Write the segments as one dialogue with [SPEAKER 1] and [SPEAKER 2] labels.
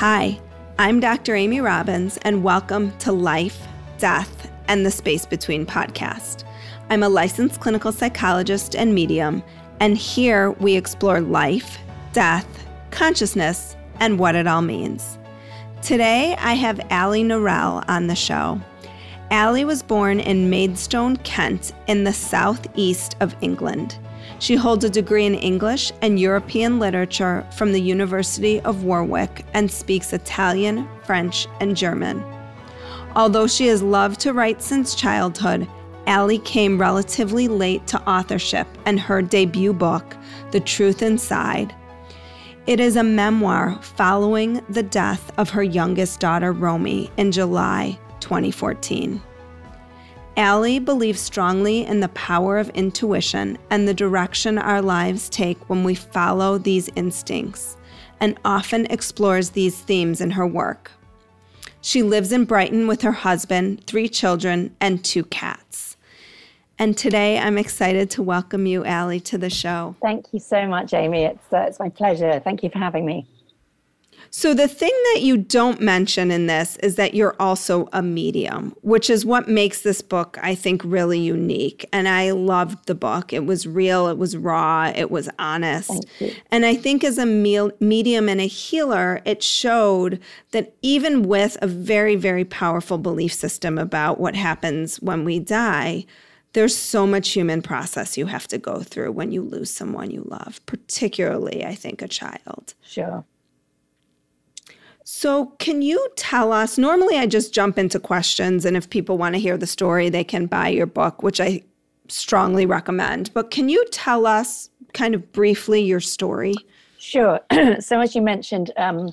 [SPEAKER 1] Hi, I'm Dr. Amy Robbins, and welcome to Life, Death, and the Space Between podcast. I'm a licensed clinical psychologist and medium, and here we explore life, death, consciousness, and what it all means. Today, I have Ali Norell on the show. Ali was born in Maidstone, Kent, in the southeast of England. She holds a degree in English and European literature from the University of Warwick and speaks Italian, French, and German. Although she has loved to write since childhood, Ali came relatively late to authorship and her debut book, The Truth Inside. It is a memoir following the death of her youngest daughter, Romy, in July 2014. Ali believes strongly in the power of intuition and the direction our lives take when we follow these instincts, and often explores these themes in her work. She lives in Brighton with her husband, three children, and two cats. And today I'm excited to welcome you, Ali, to the show.
[SPEAKER 2] Thank you so much, Amy. It's, uh, it's my pleasure. Thank you for having me.
[SPEAKER 1] So, the thing that you don't mention in this is that you're also a medium, which is what makes this book, I think, really unique. And I loved the book. It was real, it was raw, it was honest. And I think as a medium and a healer, it showed that even with a very, very powerful belief system about what happens when we die, there's so much human process you have to go through when you lose someone you love, particularly, I think, a child.
[SPEAKER 2] Sure.
[SPEAKER 1] So, can you tell us? Normally, I just jump into questions, and if people want to hear the story, they can buy your book, which I strongly recommend. But can you tell us, kind of briefly, your story?
[SPEAKER 2] Sure. so, as you mentioned, um,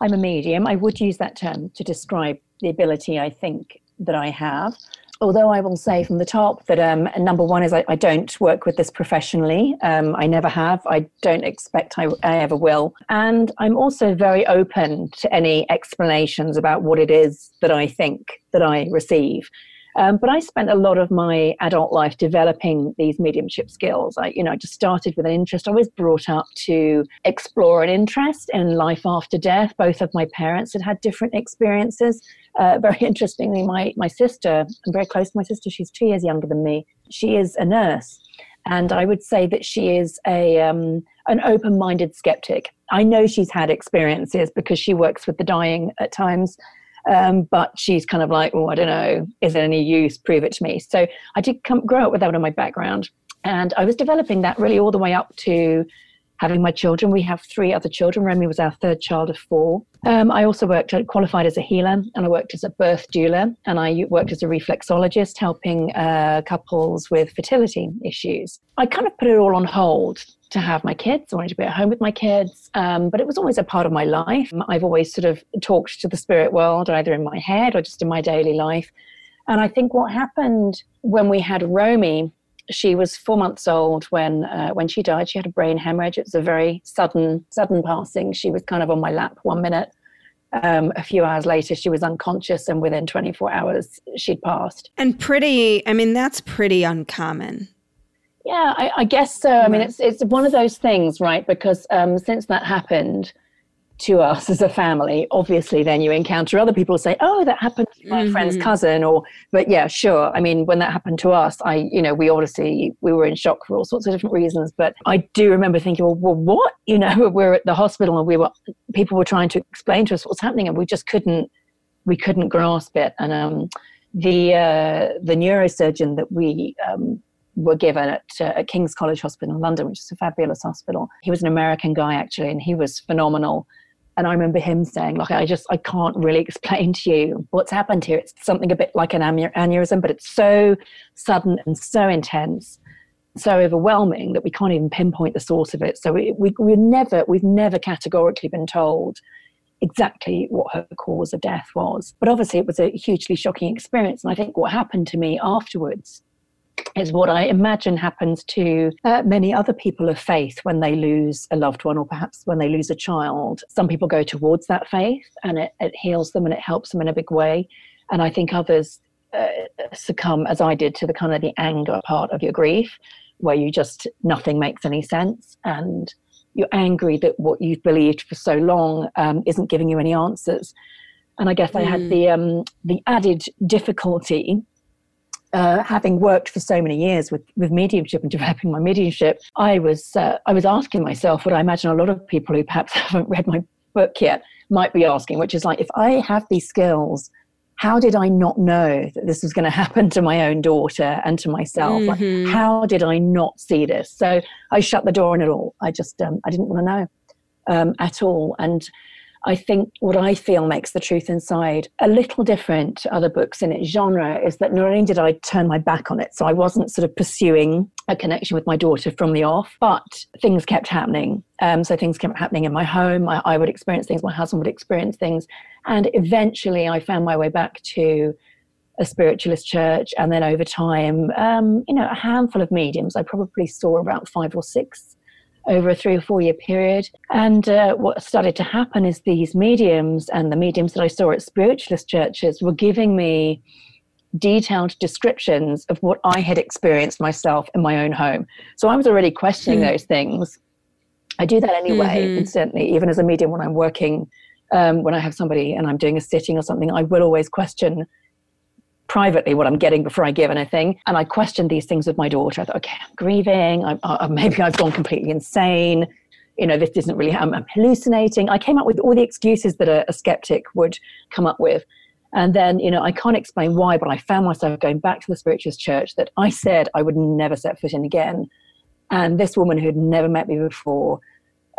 [SPEAKER 2] I'm a medium. I would use that term to describe the ability I think that I have although I will say from the top that um, number one is I, I, don't work with this professionally. Um, I never have. I don't expect I, I, ever will. And I'm also very open to any explanations about what it is that I think that I receive. Um, but I spent a lot of my adult life developing these mediumship skills. I, you know, I just started with an interest. I was brought up to explore an interest in life after death. Both of my parents had had different experiences. Uh, very interestingly, my my sister, I'm very close to my sister. She's two years younger than me. She is a nurse, and I would say that she is a um, an open-minded skeptic. I know she's had experiences because she works with the dying at times um, but she's kind of like, oh, I don't know, is it any use? Prove it to me. So I did come, grow up with that in my background. And I was developing that really all the way up to having my children. We have three other children. Romy was our third child of four. Um, I also worked, qualified as a healer, and I worked as a birth doula, and I worked as a reflexologist, helping uh, couples with fertility issues. I kind of put it all on hold to have my kids. I wanted to be at home with my kids, um, but it was always a part of my life. I've always sort of talked to the spirit world, either in my head or just in my daily life. And I think what happened when we had Romy she was four months old when uh, when she died. She had a brain hemorrhage. It was a very sudden sudden passing. She was kind of on my lap one minute. Um, a few hours later, she was unconscious, and within 24 hours, she'd passed.
[SPEAKER 1] And pretty, I mean, that's pretty uncommon.
[SPEAKER 2] Yeah, I, I guess so. I mean, it's it's one of those things, right? Because um, since that happened, to us as a family obviously then you encounter other people say oh that happened to my mm-hmm. friend's cousin or but yeah sure i mean when that happened to us i you know we obviously we were in shock for all sorts of different reasons but i do remember thinking well, well what you know we're at the hospital and we were people were trying to explain to us what's happening and we just couldn't we couldn't grasp it and um the uh the neurosurgeon that we um were given at, uh, at King's College Hospital in London, which is a fabulous hospital. He was an American guy, actually, and he was phenomenal. And I remember him saying, like, I just, I can't really explain to you what's happened here. It's something a bit like an aneurysm, but it's so sudden and so intense, so overwhelming that we can't even pinpoint the source of it. So we, we, we never, we've never categorically been told exactly what her cause of death was. But obviously, it was a hugely shocking experience. And I think what happened to me afterwards is what I imagine happens to uh, many other people of faith when they lose a loved one or perhaps when they lose a child. Some people go towards that faith and it, it heals them and it helps them in a big way. And I think others uh, succumb, as I did, to the kind of the anger part of your grief, where you just nothing makes any sense and you're angry that what you've believed for so long um, isn't giving you any answers. And I guess mm. I had the um, the added difficulty uh, having worked for so many years with, with mediumship and developing my mediumship, I was uh, I was asking myself what I imagine a lot of people who perhaps haven't read my book yet might be asking, which is like, if I have these skills, how did I not know that this was going to happen to my own daughter and to myself? Mm-hmm. Like, how did I not see this? So I shut the door on it all. I just um, I didn't want to know um, at all, and I think what I feel makes The Truth Inside a little different to other books in its genre is that not only did I turn my back on it, so I wasn't sort of pursuing a connection with my daughter from the off, but things kept happening. Um, so things kept happening in my home. I, I would experience things, my husband would experience things. And eventually I found my way back to a spiritualist church. And then over time, um, you know, a handful of mediums. I probably saw about five or six over a three or four year period. And uh, what started to happen is these mediums and the mediums that I saw at spiritualist churches were giving me detailed descriptions of what I had experienced myself in my own home. So I was already questioning mm. those things. I do that anyway, mm-hmm. even as a medium when I'm working. Um, when I have somebody and I'm doing a sitting or something, I will always question privately what I'm getting before I give anything. And I questioned these things with my daughter. I thought, okay, I'm grieving. I, I, maybe I've gone completely insane. You know, this isn't really, I'm, I'm hallucinating. I came up with all the excuses that a, a skeptic would come up with. And then, you know, I can't explain why, but I found myself going back to the spiritualist church that I said I would never set foot in again. And this woman who had never met me before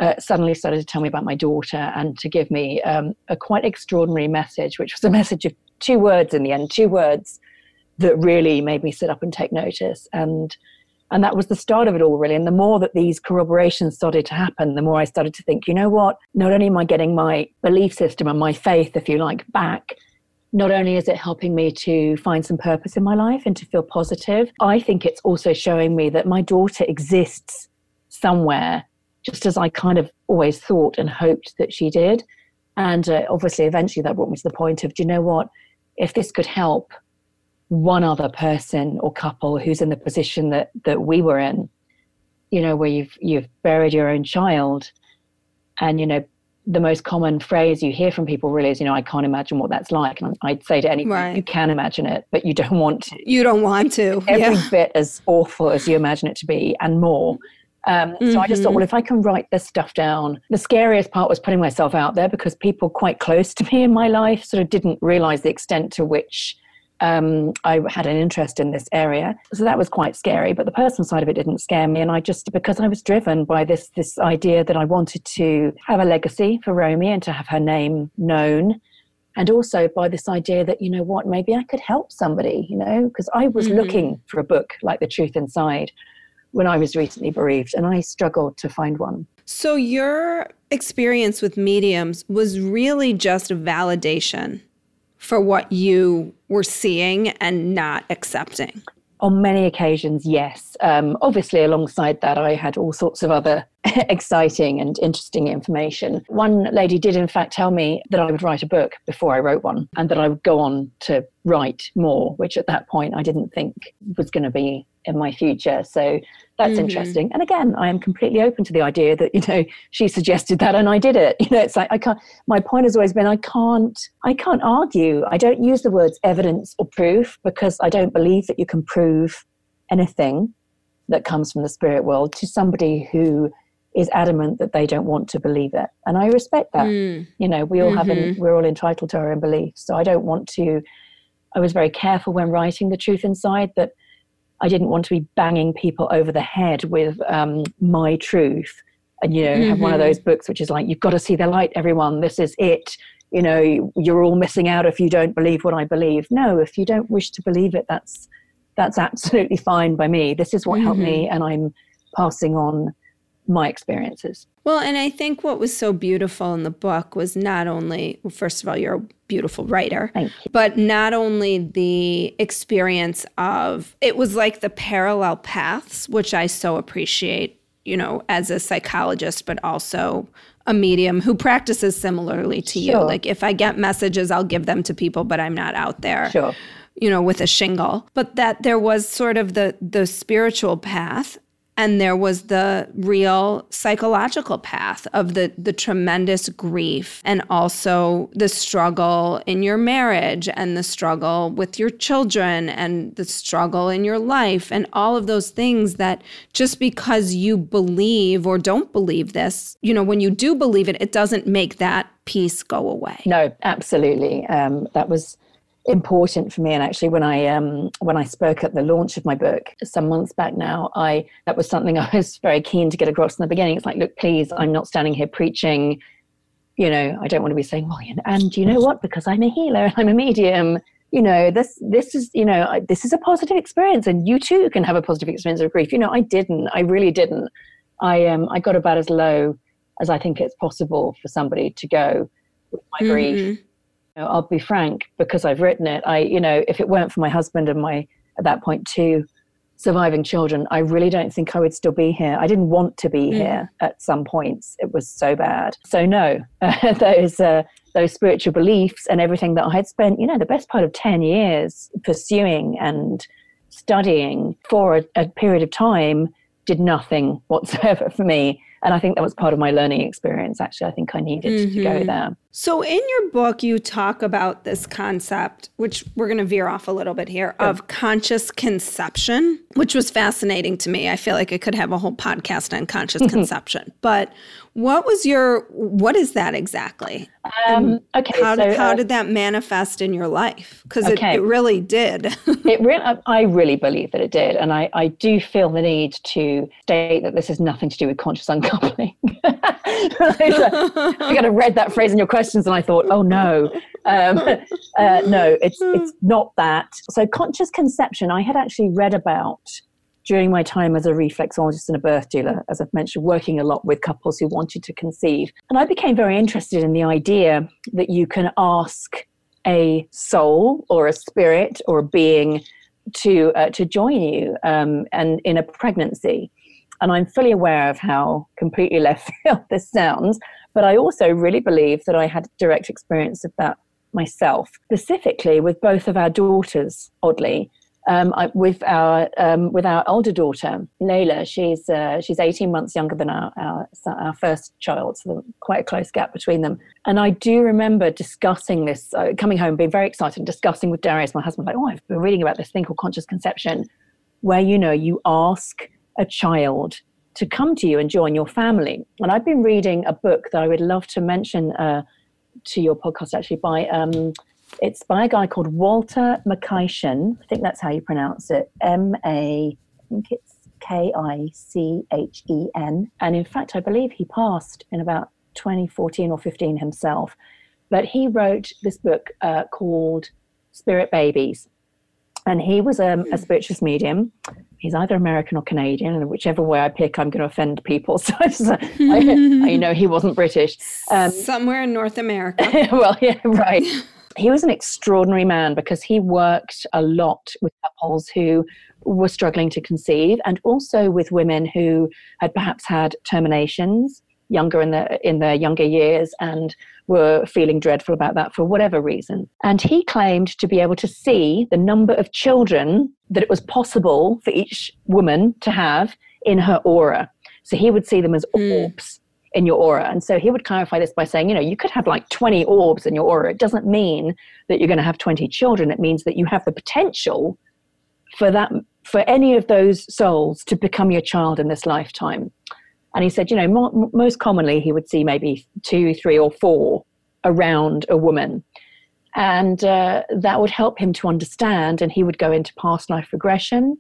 [SPEAKER 2] uh, suddenly started to tell me about my daughter and to give me um, a quite extraordinary message, which was a message of two words in the end, two words that really made me sit up and take notice. And and that was the start of it all really and the more that these corroborations started to happen the more i started to think you know what not only am i getting my belief system and my faith if you like back not only is it helping me to find some purpose in my life and to feel positive i think it's also showing me that my daughter exists somewhere just as i kind of always thought and hoped that she did. And uh, obviously eventually that brought me to the point of do you know what? If this could help one other person or couple who's in the position that that we were in you know where you've you've buried your own child and you know the most common phrase you hear from people really is you know i can't imagine what that's like. And i'd say to anyone right. you can imagine it but you don't want to.
[SPEAKER 1] You don't want to
[SPEAKER 2] every yeah. bit as awful as you imagine it to be and more um, mm-hmm. So I just thought, mm-hmm. well, if I can write this stuff down, the scariest part was putting myself out there because people quite close to me in my life sort of didn't realize the extent to which um, I had an interest in this area. So that was quite scary, but the personal side of it didn't scare me. And I just, because I was driven by this, this idea that I wanted to have a legacy for Romy and to have her name known. And also by this idea that, you know what, maybe I could help somebody, you know, because I was mm-hmm. looking for a book like The Truth Inside when I was recently bereaved, and I struggled to find one.
[SPEAKER 1] So, your experience with mediums was really just a validation for what you were seeing and not accepting.
[SPEAKER 2] On many occasions, yes. Um, obviously, alongside that, I had all sorts of other exciting and interesting information. One lady did, in fact, tell me that I would write a book before I wrote one and that I would go on to write more, which at that point I didn't think was going to be in my future. So that's mm-hmm. interesting. And again, I am completely open to the idea that, you know, she suggested that and I did it. You know, it's like I can't my point has always been I can't I can't argue. I don't use the words evidence or proof because I don't believe that you can prove anything that comes from the spirit world to somebody who is adamant that they don't want to believe it. And I respect that. Mm. You know, we all mm-hmm. have an, mm-hmm. we're all entitled to our own beliefs. So I don't want to I was very careful when writing the truth inside that I didn't want to be banging people over the head with um, my truth and, you know, mm-hmm. have one of mm-hmm. those books which is like, you've got to see the light, everyone. This is it. You know, you're all missing out if you don't believe what I believe. No, if you don't wish to believe it, that's that's absolutely fine by me. This is what mm-hmm. helped me, mm-hmm. and I'm passing on my experiences.
[SPEAKER 1] Well, and I think what was so beautiful in the book was not only, well, first of all, you're a beautiful writer, but not only the experience of it was like the parallel paths, which I so appreciate, you know, as a psychologist, but also a medium who practices similarly to sure. you. Like if I get messages, I'll give them to people, but I'm not out there.
[SPEAKER 2] Sure
[SPEAKER 1] you know with a shingle but that there was sort of the the spiritual path and there was the real psychological path of the the tremendous grief and also the struggle in your marriage and the struggle with your children and the struggle in your life and all of those things that just because you believe or don't believe this you know when you do believe it it doesn't make that piece go away.
[SPEAKER 2] No absolutely. Um, that was important for me. And actually when i um when i spoke at the launch of my book some months back now i that was something i was very keen to get across in the beginning. It's like look please i'm not standing here preaching you know i don't want to be saying well and you know what? Because i'm a healer and i'm a medium. You know this this is you know this is a positive experience and you too can have a positive experience of grief. You know i didn't i really didn't. I um i got about as low as i think it's possible for somebody to go with my mm-hmm. grief know, I'll be frank, because I've written it, I, you know, if it weren't for my husband and my, at that point, two surviving children, I really don't think I would still be here. I didn't want to be mm. here at some points. It was so bad. So no, those, uh, those spiritual beliefs and everything that I had spent, you know, the best part of 10 years pursuing and studying for a, a period of time did nothing whatsoever for me and I think that was part of my learning experience. Actually, I think I needed mm-hmm. to go mm-hmm. there.
[SPEAKER 1] So, in your book, you talk about this concept, which we're going to veer off a little bit here, sure. of conscious conception, which was fascinating to me. I feel like I could have a whole podcast on conscious conception. But what was your, what is that exactly?
[SPEAKER 2] Um, okay.
[SPEAKER 1] How, so, how uh, did that manifest in your life? Because okay. it, it, really did.
[SPEAKER 2] it really, I really believe that it did. And I, I do feel the need to state that this has nothing to do with conscious uncoupling. I kind of read that phrase in your questions and I thought, oh no, um, uh, no, it's it's not that. So conscious conception, I had actually read about during my time as a reflexologist and a birth doula, as I've mentioned, working a lot with couples who wanted to conceive, and I became very interested in the idea that you can ask a soul or a spirit or a being to uh, to join you um, and in a pregnancy and I'm fully aware of how completely left field this sounds, but I also really believe that I had direct experience of that myself, specifically with both of our daughters, oddly. Um, I, with our um, with our older daughter Layla, she's uh, she's 18 months younger than our, our, our first child, so quite a close gap between them. And I do remember discussing this, uh, coming home, being very excited, discussing with Darius, my husband, like, oh, I've been reading about this thing called conscious conception, where you know you ask a child to come to you and join your family. And I've been reading a book that I would love to mention uh, to your podcast actually by um, it's by a guy called Walter Makichen. I think that's how you pronounce it. M A I think it's K I C H E N. And in fact, I believe he passed in about 2014 or 15 himself. But he wrote this book uh, called Spirit Babies. And he was um, a spiritualist medium he's either American or Canadian, and whichever way I pick, I'm going to offend people. So I, I, know he wasn't British.
[SPEAKER 1] Um, Somewhere in North America.
[SPEAKER 2] well, yeah, right. He was an extraordinary man because he worked a lot with couples who were struggling to conceive, and also with women who had perhaps had terminations younger in the in their younger years and were feeling dreadful about that for whatever reason. And he claimed to be able to see the number of children that it was possible for each woman to have in her aura. So he would see them as mm. In your aura. And so he would clarify this by saying, you know, you could have like 20 orbs in your aura. It doesn't mean that you're going to have 20 children. It means that you have the potential for that for any of those souls to become your child in this lifetime. And he said, you know, mo- most commonly he would see maybe two, three, or four around a woman. And uh, that would help him to understand, and he would go into past life regression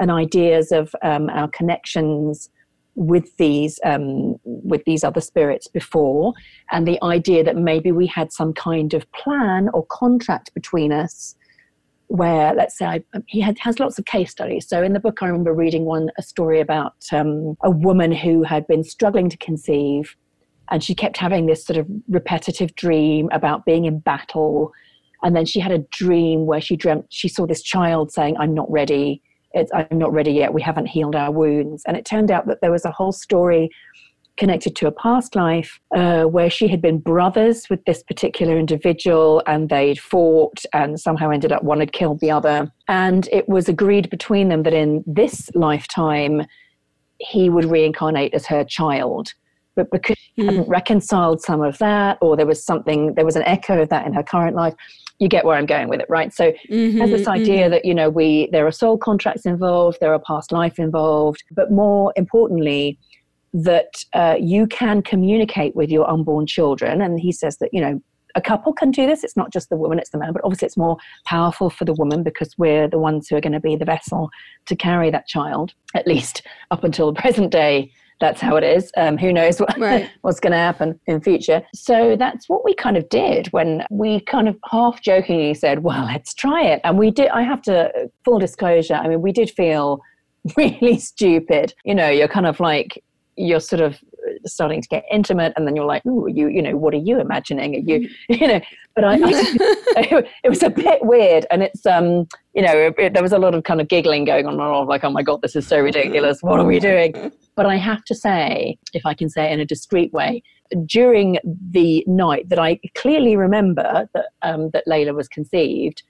[SPEAKER 2] and ideas of um, our connections with these um, with these other spirits before, and the idea that maybe we had some kind of plan or contract between us where let's say I, he had, has lots of case studies. So in the book i remember reading one a story about um, a woman who had been struggling to conceive and she kept having this sort of repetitive dream about being in battle. And then she had a dream where she dreamt she saw this child saying i'm not ready it's, i'm not ready yet we haven't healed our wounds and it turned out that there was a whole story connected to a past life uh, where she had been brothers with this particular individual and they'd fought and somehow ended up one had killed the other. And it was agreed between them that in this lifetime, he would reincarnate as her child. But because she mm. hadn't reconciled some of that, or there was something, there was an echo of that in her current life, you get where I'm going with it, right? So mm-hmm, has this idea mm-hmm. that, you know, we there are soul contracts involved, there are past life involved, but more importantly, that uh, you can communicate with your unborn children. And he says that, you know, a couple can do this. It's not just the woman, it's the man, but obviously it's more powerful for the woman because we're the ones who are going to be the vessel to carry that child, at least up until the present day that's how it is. Um, who knows what, right. what's going to happen in future? So that's what we kind of did when we kind of half jokingly said, "Well, let's try it." And we did. I have to full disclosure. I mean, we did feel really stupid. You know, you're kind of like you're sort of starting to get intimate and then you're like oh you you know what are you imagining? Are you you know? But I, I it was a bit weird and it's um you know it, it, there was a lot of kind of giggling going on and like oh my god this is so ridiculous. What are we doing? But I have to say if I can say it in a discreet way during the night that I clearly remember that um, that Layla was conceived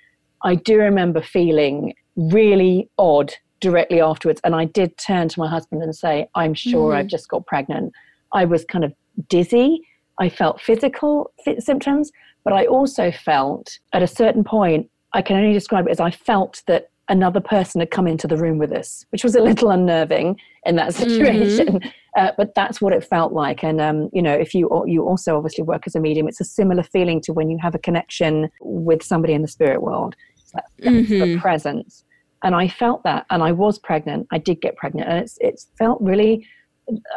[SPEAKER 2] I do remember feeling really odd directly afterwards. And I did turn to my husband and say, I'm sure mm. I've just got pregnant. I was kind of dizzy. I felt physical symptoms, but I also felt at a certain point, I can only describe it as I felt that another person had come into the room with us, which was a little unnerving in that mm-hmm. situation. Mm-hmm. Uh, but that's what it felt like. And um, you know, if you you also obviously work as a medium, it's a similar feeling to when you have a connection with somebody in the spirit world. It's that mm-hmm. presence and I felt that, and I was pregnant. I did get pregnant, and it's it's felt really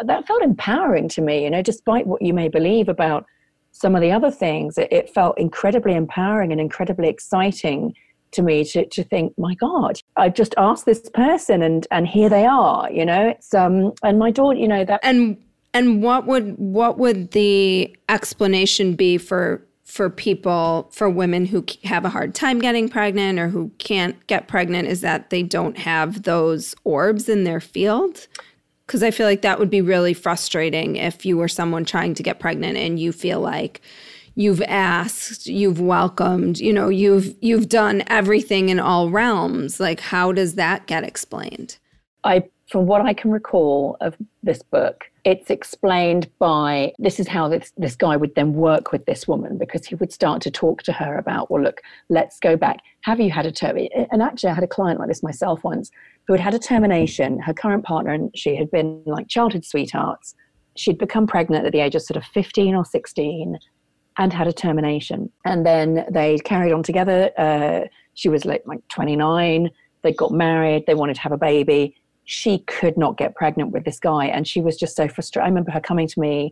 [SPEAKER 2] that felt empowering to me. You know, despite what you may believe about some of the other things, it, it felt incredibly empowering and incredibly exciting to me to, to think, my God, I just asked this person, and and here they are. You know, it's um, and my daughter, you know that
[SPEAKER 1] and and what would what would the explanation be for for people, for women who have a hard time getting pregnant or who can't get pregnant, is that they don't have those orbs in their field? Because I feel like that would be really frustrating if you were someone trying to get pregnant and you feel like you've asked, you've welcomed, you know, you've you've done everything in all realms. Like, how does that get explained?
[SPEAKER 2] I, from what I can recall of this book, it's explained by this is how this, this guy would then work with this woman because he would start to talk to her about, well, look, let's go back. Have you had a termination? And actually, I had a client like this myself once who had had a termination. Her current partner and she had been like childhood sweethearts. She'd become pregnant at the age of sort of 15 or 16 and had a termination. And then they carried on together. Uh, she was like, like 29. They got married. They wanted to have a baby she could not get pregnant with this guy and she was just so frustrated i remember her coming to me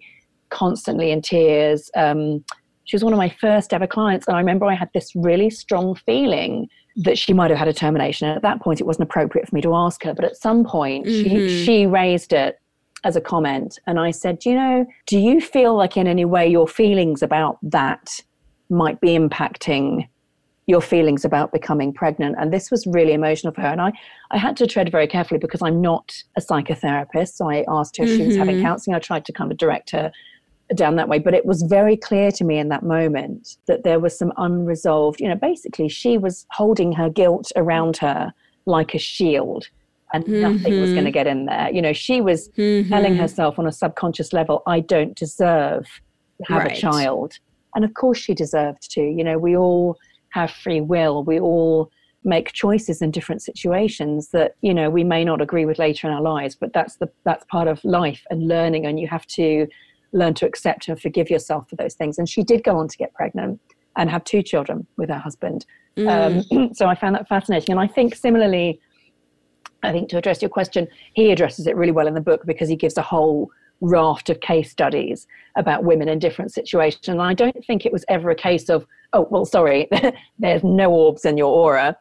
[SPEAKER 2] constantly in tears um, she was one of my first ever clients and i remember i had this really strong feeling that she might have had a termination and at that point it wasn't appropriate for me to ask her but at some point mm-hmm. she, she raised it as a comment and i said do you know do you feel like in any way your feelings about that might be impacting your feelings about becoming pregnant. And this was really emotional for her. And I, I had to tread very carefully because I'm not a psychotherapist. So I asked her if mm-hmm. she was having mm-hmm. counseling. I tried to kind of direct her down that way. But it was very clear to me in that moment that there was some unresolved, you know, basically she was holding her guilt around her like a shield and mm-hmm. nothing was going to mm-hmm. get in there. You know, she was mm-hmm. telling herself on a subconscious level, I don't deserve to have right. a child. And of course she deserved to. You know, we all have free will. We all make choices in different situations that you know we may not agree with later in our lives but that's the that's part of life and learning and you have to learn to accept and forgive yourself for those things and she did go on to get pregnant and have two children with her husband mm. um, so i found that fascinating and i think similarly i think to address your question he addresses it really well in the book because he gives a whole raft of case studies about women in different situations and i don't think it was ever a case of oh, well, sorry, there's no orbs in your aura.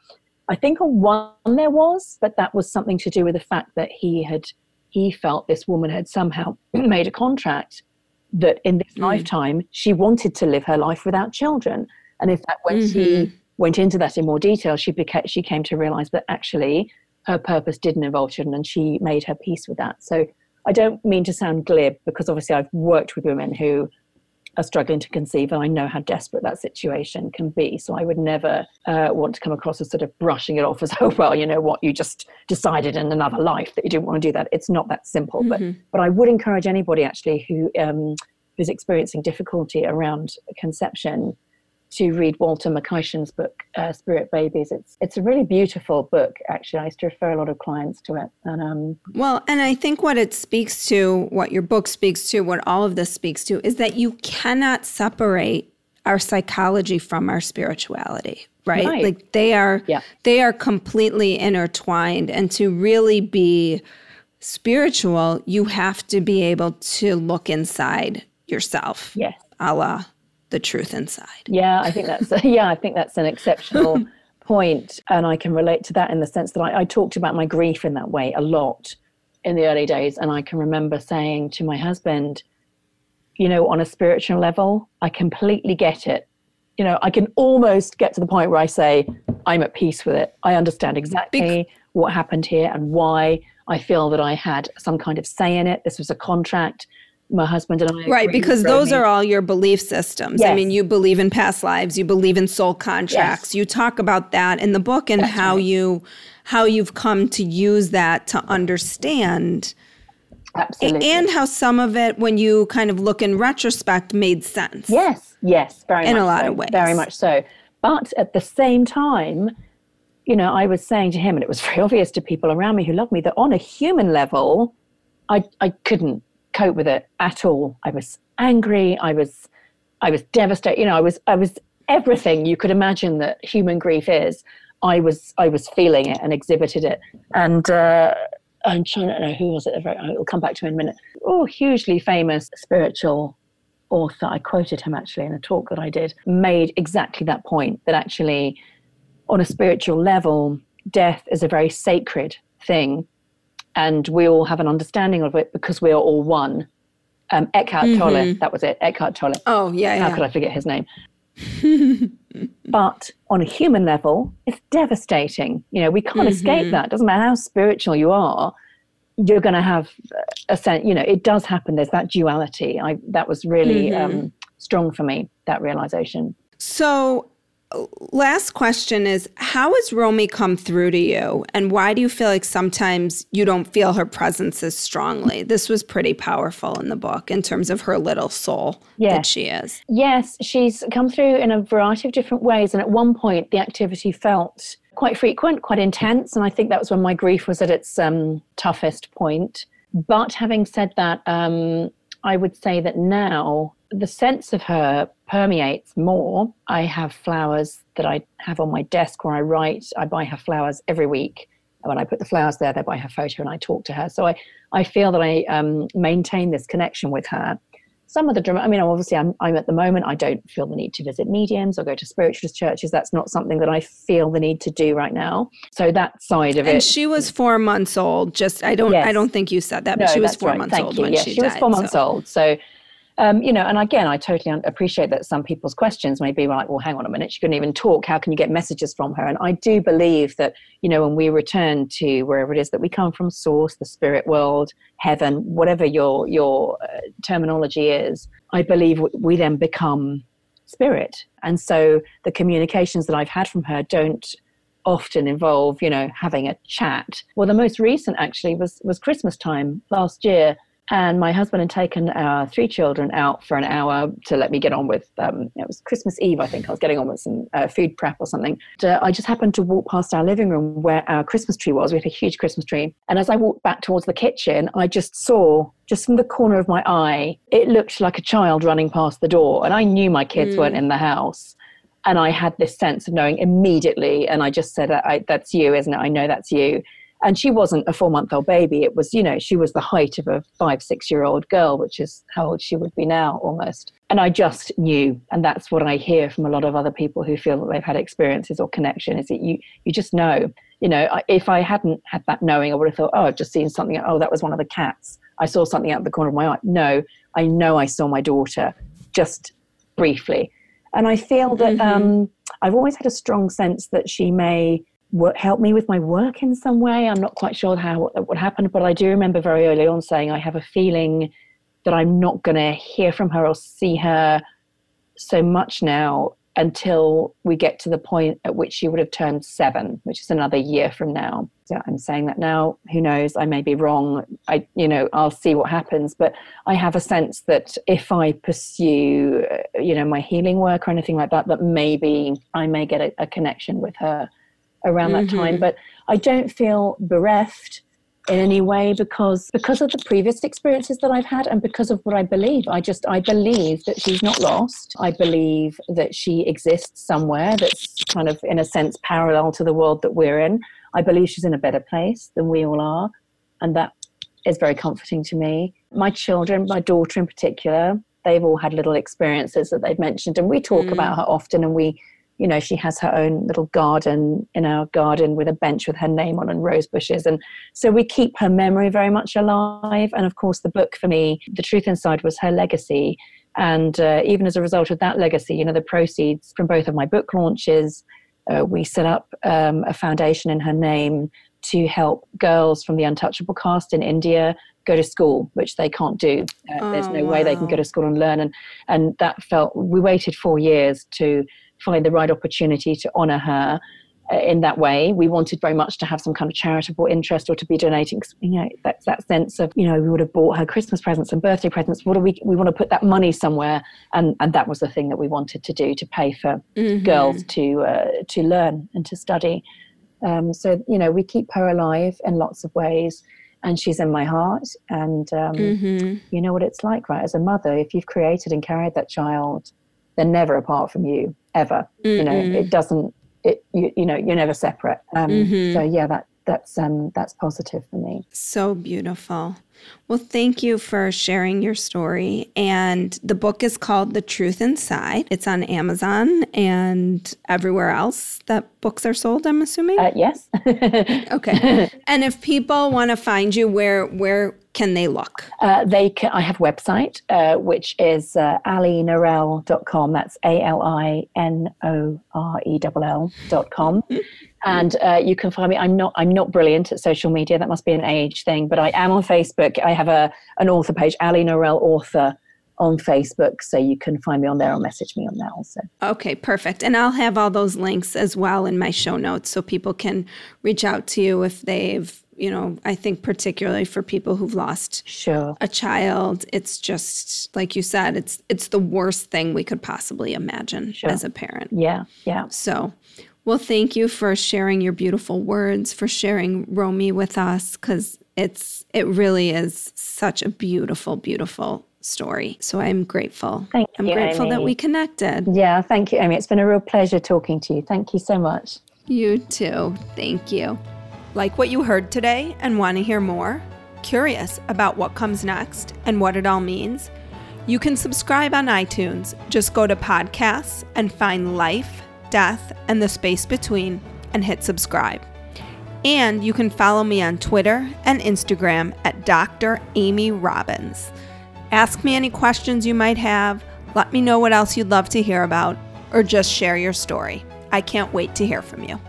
[SPEAKER 2] I think on one there was, but that was something to do with the fact that he had, he felt this woman had somehow made a contract that in this mm. lifetime she wanted to live her life without children. And in fact, when mm-hmm. she went into that in more detail, she became, she came to realize that actually her purpose didn't involve children and she made her peace with that. So I don't mean to sound glib because obviously I've worked with women who are struggling to conceive, and I know how desperate that situation can be. So I would never uh, want to come across as sort of brushing it off as, oh well, you know what, you just decided in another life that you didn't want to do that. It's not that simple. Mm-hmm. But but I would encourage anybody actually who um, who's experiencing difficulty around conception to read Walter Makichen's book, uh, Spirit Babies. It's it's a really beautiful book. Actually, I used to refer a lot of clients to it. And um,
[SPEAKER 1] well, and I think what it speaks to, what your book speaks to, what all of this speaks to, is that you cannot separate our psychology from our spirituality. Right? right. Like they are yeah. they are completely intertwined and to really be spiritual, you have to be able to look inside yourself.
[SPEAKER 2] Yes.
[SPEAKER 1] A la the truth inside.
[SPEAKER 2] Yeah, I think that's yeah, I think that's an exceptional point, and I can relate to that in the sense that I, I talked about my grief in that way a lot in the early days, and I can remember saying to my husband, you know, on a spiritual level, I completely get it. You know, I can almost get to the point where I say, I'm at peace with it. I understand exactly what happened here and why I feel that I had some kind of say in it. This was a contract my husband and I.
[SPEAKER 1] Right, because those are all your belief systems. Yes. I mean, you believe in past lives, you believe in soul contracts. Yes. You talk about that in the book and That's how right. you how you've come to use that to understand.
[SPEAKER 2] Absolutely.
[SPEAKER 1] And how some of it, when you kind of look in retrospect, made sense.
[SPEAKER 2] Yes, yes, very
[SPEAKER 1] in
[SPEAKER 2] much
[SPEAKER 1] a lot
[SPEAKER 2] so,
[SPEAKER 1] of ways.
[SPEAKER 2] Very much so. But at the same time, you know, I was saying to him, and it was very obvious to people around me who loved me, that on a human level, I, I couldn't cope with it at all. I was angry. I was, I was devastated. You know, I was, I was everything you could imagine that human grief is. I was, I was feeling it and exhibited it. And uh, I'm trying to know who was it. It'll come back to me in a minute. Oh, hugely famous spiritual author. I quoted him actually in a talk that I did. Made exactly that point that actually, on a spiritual level, death is a very sacred thing and we all have an understanding of it because we are all one. Um, Eckhart mm-hmm. Tolle, that was it, Eckhart Tolle.
[SPEAKER 1] Oh, yeah,
[SPEAKER 2] How
[SPEAKER 1] yeah.
[SPEAKER 2] could I forget his name? but on a human level, it's devastating. You know, we can't mm-hmm. escape that. It doesn't matter how spiritual you are, you're going to have a sense, you know, it does happen. There's that duality. I, that was really mm-hmm. um, strong for me, that realization.
[SPEAKER 1] So last question is how has romy come through to you? And why do you feel like sometimes you don't feel her presence as strongly? This was pretty powerful in the book in terms of her little soul yes. that she is.
[SPEAKER 2] Yes she's come through in a variety of different ways and at one point the activity felt quite frequent quite intense and i think that was when my grief was at its um, toughest point. But having said that um, i would say that now the sense of her permeates more. I have flowers that I have on my desk where I write. I buy her flowers every week. When I put the flowers there, they buy her photo and I talk to her. So I, I feel that I um, maintain this connection with her some of the drama, I mean, obviously, I'm, I'm at the moment, I don't feel the need to visit mediums or go to spiritualist churches. That's not something that I feel the need to do right now. So that side of
[SPEAKER 1] and
[SPEAKER 2] it.
[SPEAKER 1] And she was four months old. Just, I don't, yes. I don't think you said that, but
[SPEAKER 2] no,
[SPEAKER 1] she was four
[SPEAKER 2] right.
[SPEAKER 1] months
[SPEAKER 2] Thank
[SPEAKER 1] old
[SPEAKER 2] you.
[SPEAKER 1] when
[SPEAKER 2] yes,
[SPEAKER 1] she,
[SPEAKER 2] she
[SPEAKER 1] died,
[SPEAKER 2] was four months
[SPEAKER 1] so.
[SPEAKER 2] old. So um, you know, and again, I totally appreciate that some people's questions may be like, well, hang on a minute, she couldn't even talk. How can you get messages from her? And I do believe that, you know, when we return to wherever it is that we come from, source, the spirit world, heaven, whatever your, your uh, terminology is, I believe we then become spirit. And so the communications that I've had from her don't often involve, you know, having a chat. Well, the most recent actually was, was Christmas time last year and my husband had taken our three children out for an hour to let me get on with um, it was christmas eve i think i was getting on with some uh, food prep or something. Uh, i just happened to walk past our living room where our christmas tree was. We had a huge christmas tree. And as i walked back towards the kitchen i just saw just from the corner of my eye it looked like a child running past the door. And i knew my kids mm. weren't in the house. And i had this sense of knowing immediately. And i just said that's you isn't it? I know that's you and she wasn't a four month old baby. It was you know she was the height of a five six year old girl which is how old she would be now almost. And i just knew and that's what i hear from a lot of other people who feel that they've had experiences or connection is that you you just know. You know if i hadn't had that knowing i would have thought oh i've just seen something. Oh that was one of the cats. I saw something out of the corner of my eye. No i know i saw my daughter just briefly. And i feel that mm-hmm. um, i've always had a strong sense that she may work, help me with my work in some way. I'm not quite sure how what happened, but I do remember very early on saying I have a feeling that I'm not going to hear from her or see her so much now until we get to the point at which she would have turned seven, which is another year from now. So I'm saying that now. Who knows? I may be wrong. I, you know, I'll see what happens. But I have a sense that if I pursue, uh, you know, my healing work or anything like that, that maybe I may get a, a connection with her around mm-hmm. that time. Mm-hmm. But I don't feel bereft in any way because because of the previous experiences that I've had and because of what I believe. I just I believe that she's not lost. I believe that she exists somewhere that's kind of in a sense parallel to the world that we're in. I believe she's in a better place than we all are, and that is very comforting to me. My children, my daughter in particular, they've all had little experiences that they've mentioned, and we talk mm. about her often, and we you know, she has her own little garden in our garden with a bench with her name on and rose bushes. And so we keep her memory very much alive. And of course, the book for me, The Truth Inside, was her legacy. And uh, even as a result of that legacy, you know, the proceeds from both of my book launches, uh, we set up um, a foundation in her name to help girls from the untouchable caste in India go to school, which they can't do. Uh, oh, there's no wow. way they can go to school and learn. And, and that felt, we waited four years to find the right opportunity to honor her uh, in that way. We wanted very much to have some kind of charitable interest or to be donating. You know, that's that sense of you know we would have bought her Christmas presents and birthday presents. What do we we want to put that money somewhere? And and that was the thing that we wanted to do to pay for mm-hmm. girls to uh, to learn and to study. Um, so you know we keep her alive in lots of ways. And she's in my heart, and um, mm-hmm. you know what it's like, right? As a mother, if you've created and carried that child, they're never apart from you ever. Mm-mm. You know, it doesn't. It you, you know you're never separate. Um, mm-hmm. So yeah, that that's um that's positive for me.
[SPEAKER 1] So beautiful. Well, thank you for sharing your story. And the book is called The Truth Inside. It's on Amazon and everywhere else that books are sold, I'm assuming?
[SPEAKER 2] Uh, yes.
[SPEAKER 1] okay. And if people want to find you, where where can they look?
[SPEAKER 2] Uh, they can, I have a website, uh, which is uh, alinorell.com. That's A-L-I-N-O-R-E-L-L.com. and uh, you can find me. I'm not. I'm not brilliant at social media. That must be an age thing. But I am on Facebook. I have a an author page, Ali Norell Author, on Facebook, so you can find me on there or message me on there also.
[SPEAKER 1] Okay, perfect. And I'll have all those links as well in my show notes, so people can reach out to you if they've. You know, I think particularly for people who've lost
[SPEAKER 2] sure.
[SPEAKER 1] a child, it's just like you said, it's it's the worst thing we could possibly imagine sure. as a parent.
[SPEAKER 2] Yeah, yeah.
[SPEAKER 1] So well, thank you for sharing your beautiful words, for sharing Romy with us, because it's it really is such a beautiful, beautiful story. So I'm grateful.
[SPEAKER 2] Thank
[SPEAKER 1] I'm
[SPEAKER 2] you,
[SPEAKER 1] grateful
[SPEAKER 2] Amy.
[SPEAKER 1] that we connected.
[SPEAKER 2] Yeah, thank you, Amy. It's been a real pleasure talking to you. Thank you so much.
[SPEAKER 1] You too. Thank you. Like what you heard today and want to hear more? Curious about what comes next and what it all means? You can subscribe on iTunes. Just go to podcasts and find Life death, and the space between, and hit subscribe. And you can follow me on Twitter and Instagram at Dr. Amy Robbins. Ask me any questions you might have, let me know what else you'd love to hear about, or just share your story. I can't wait to hear from you.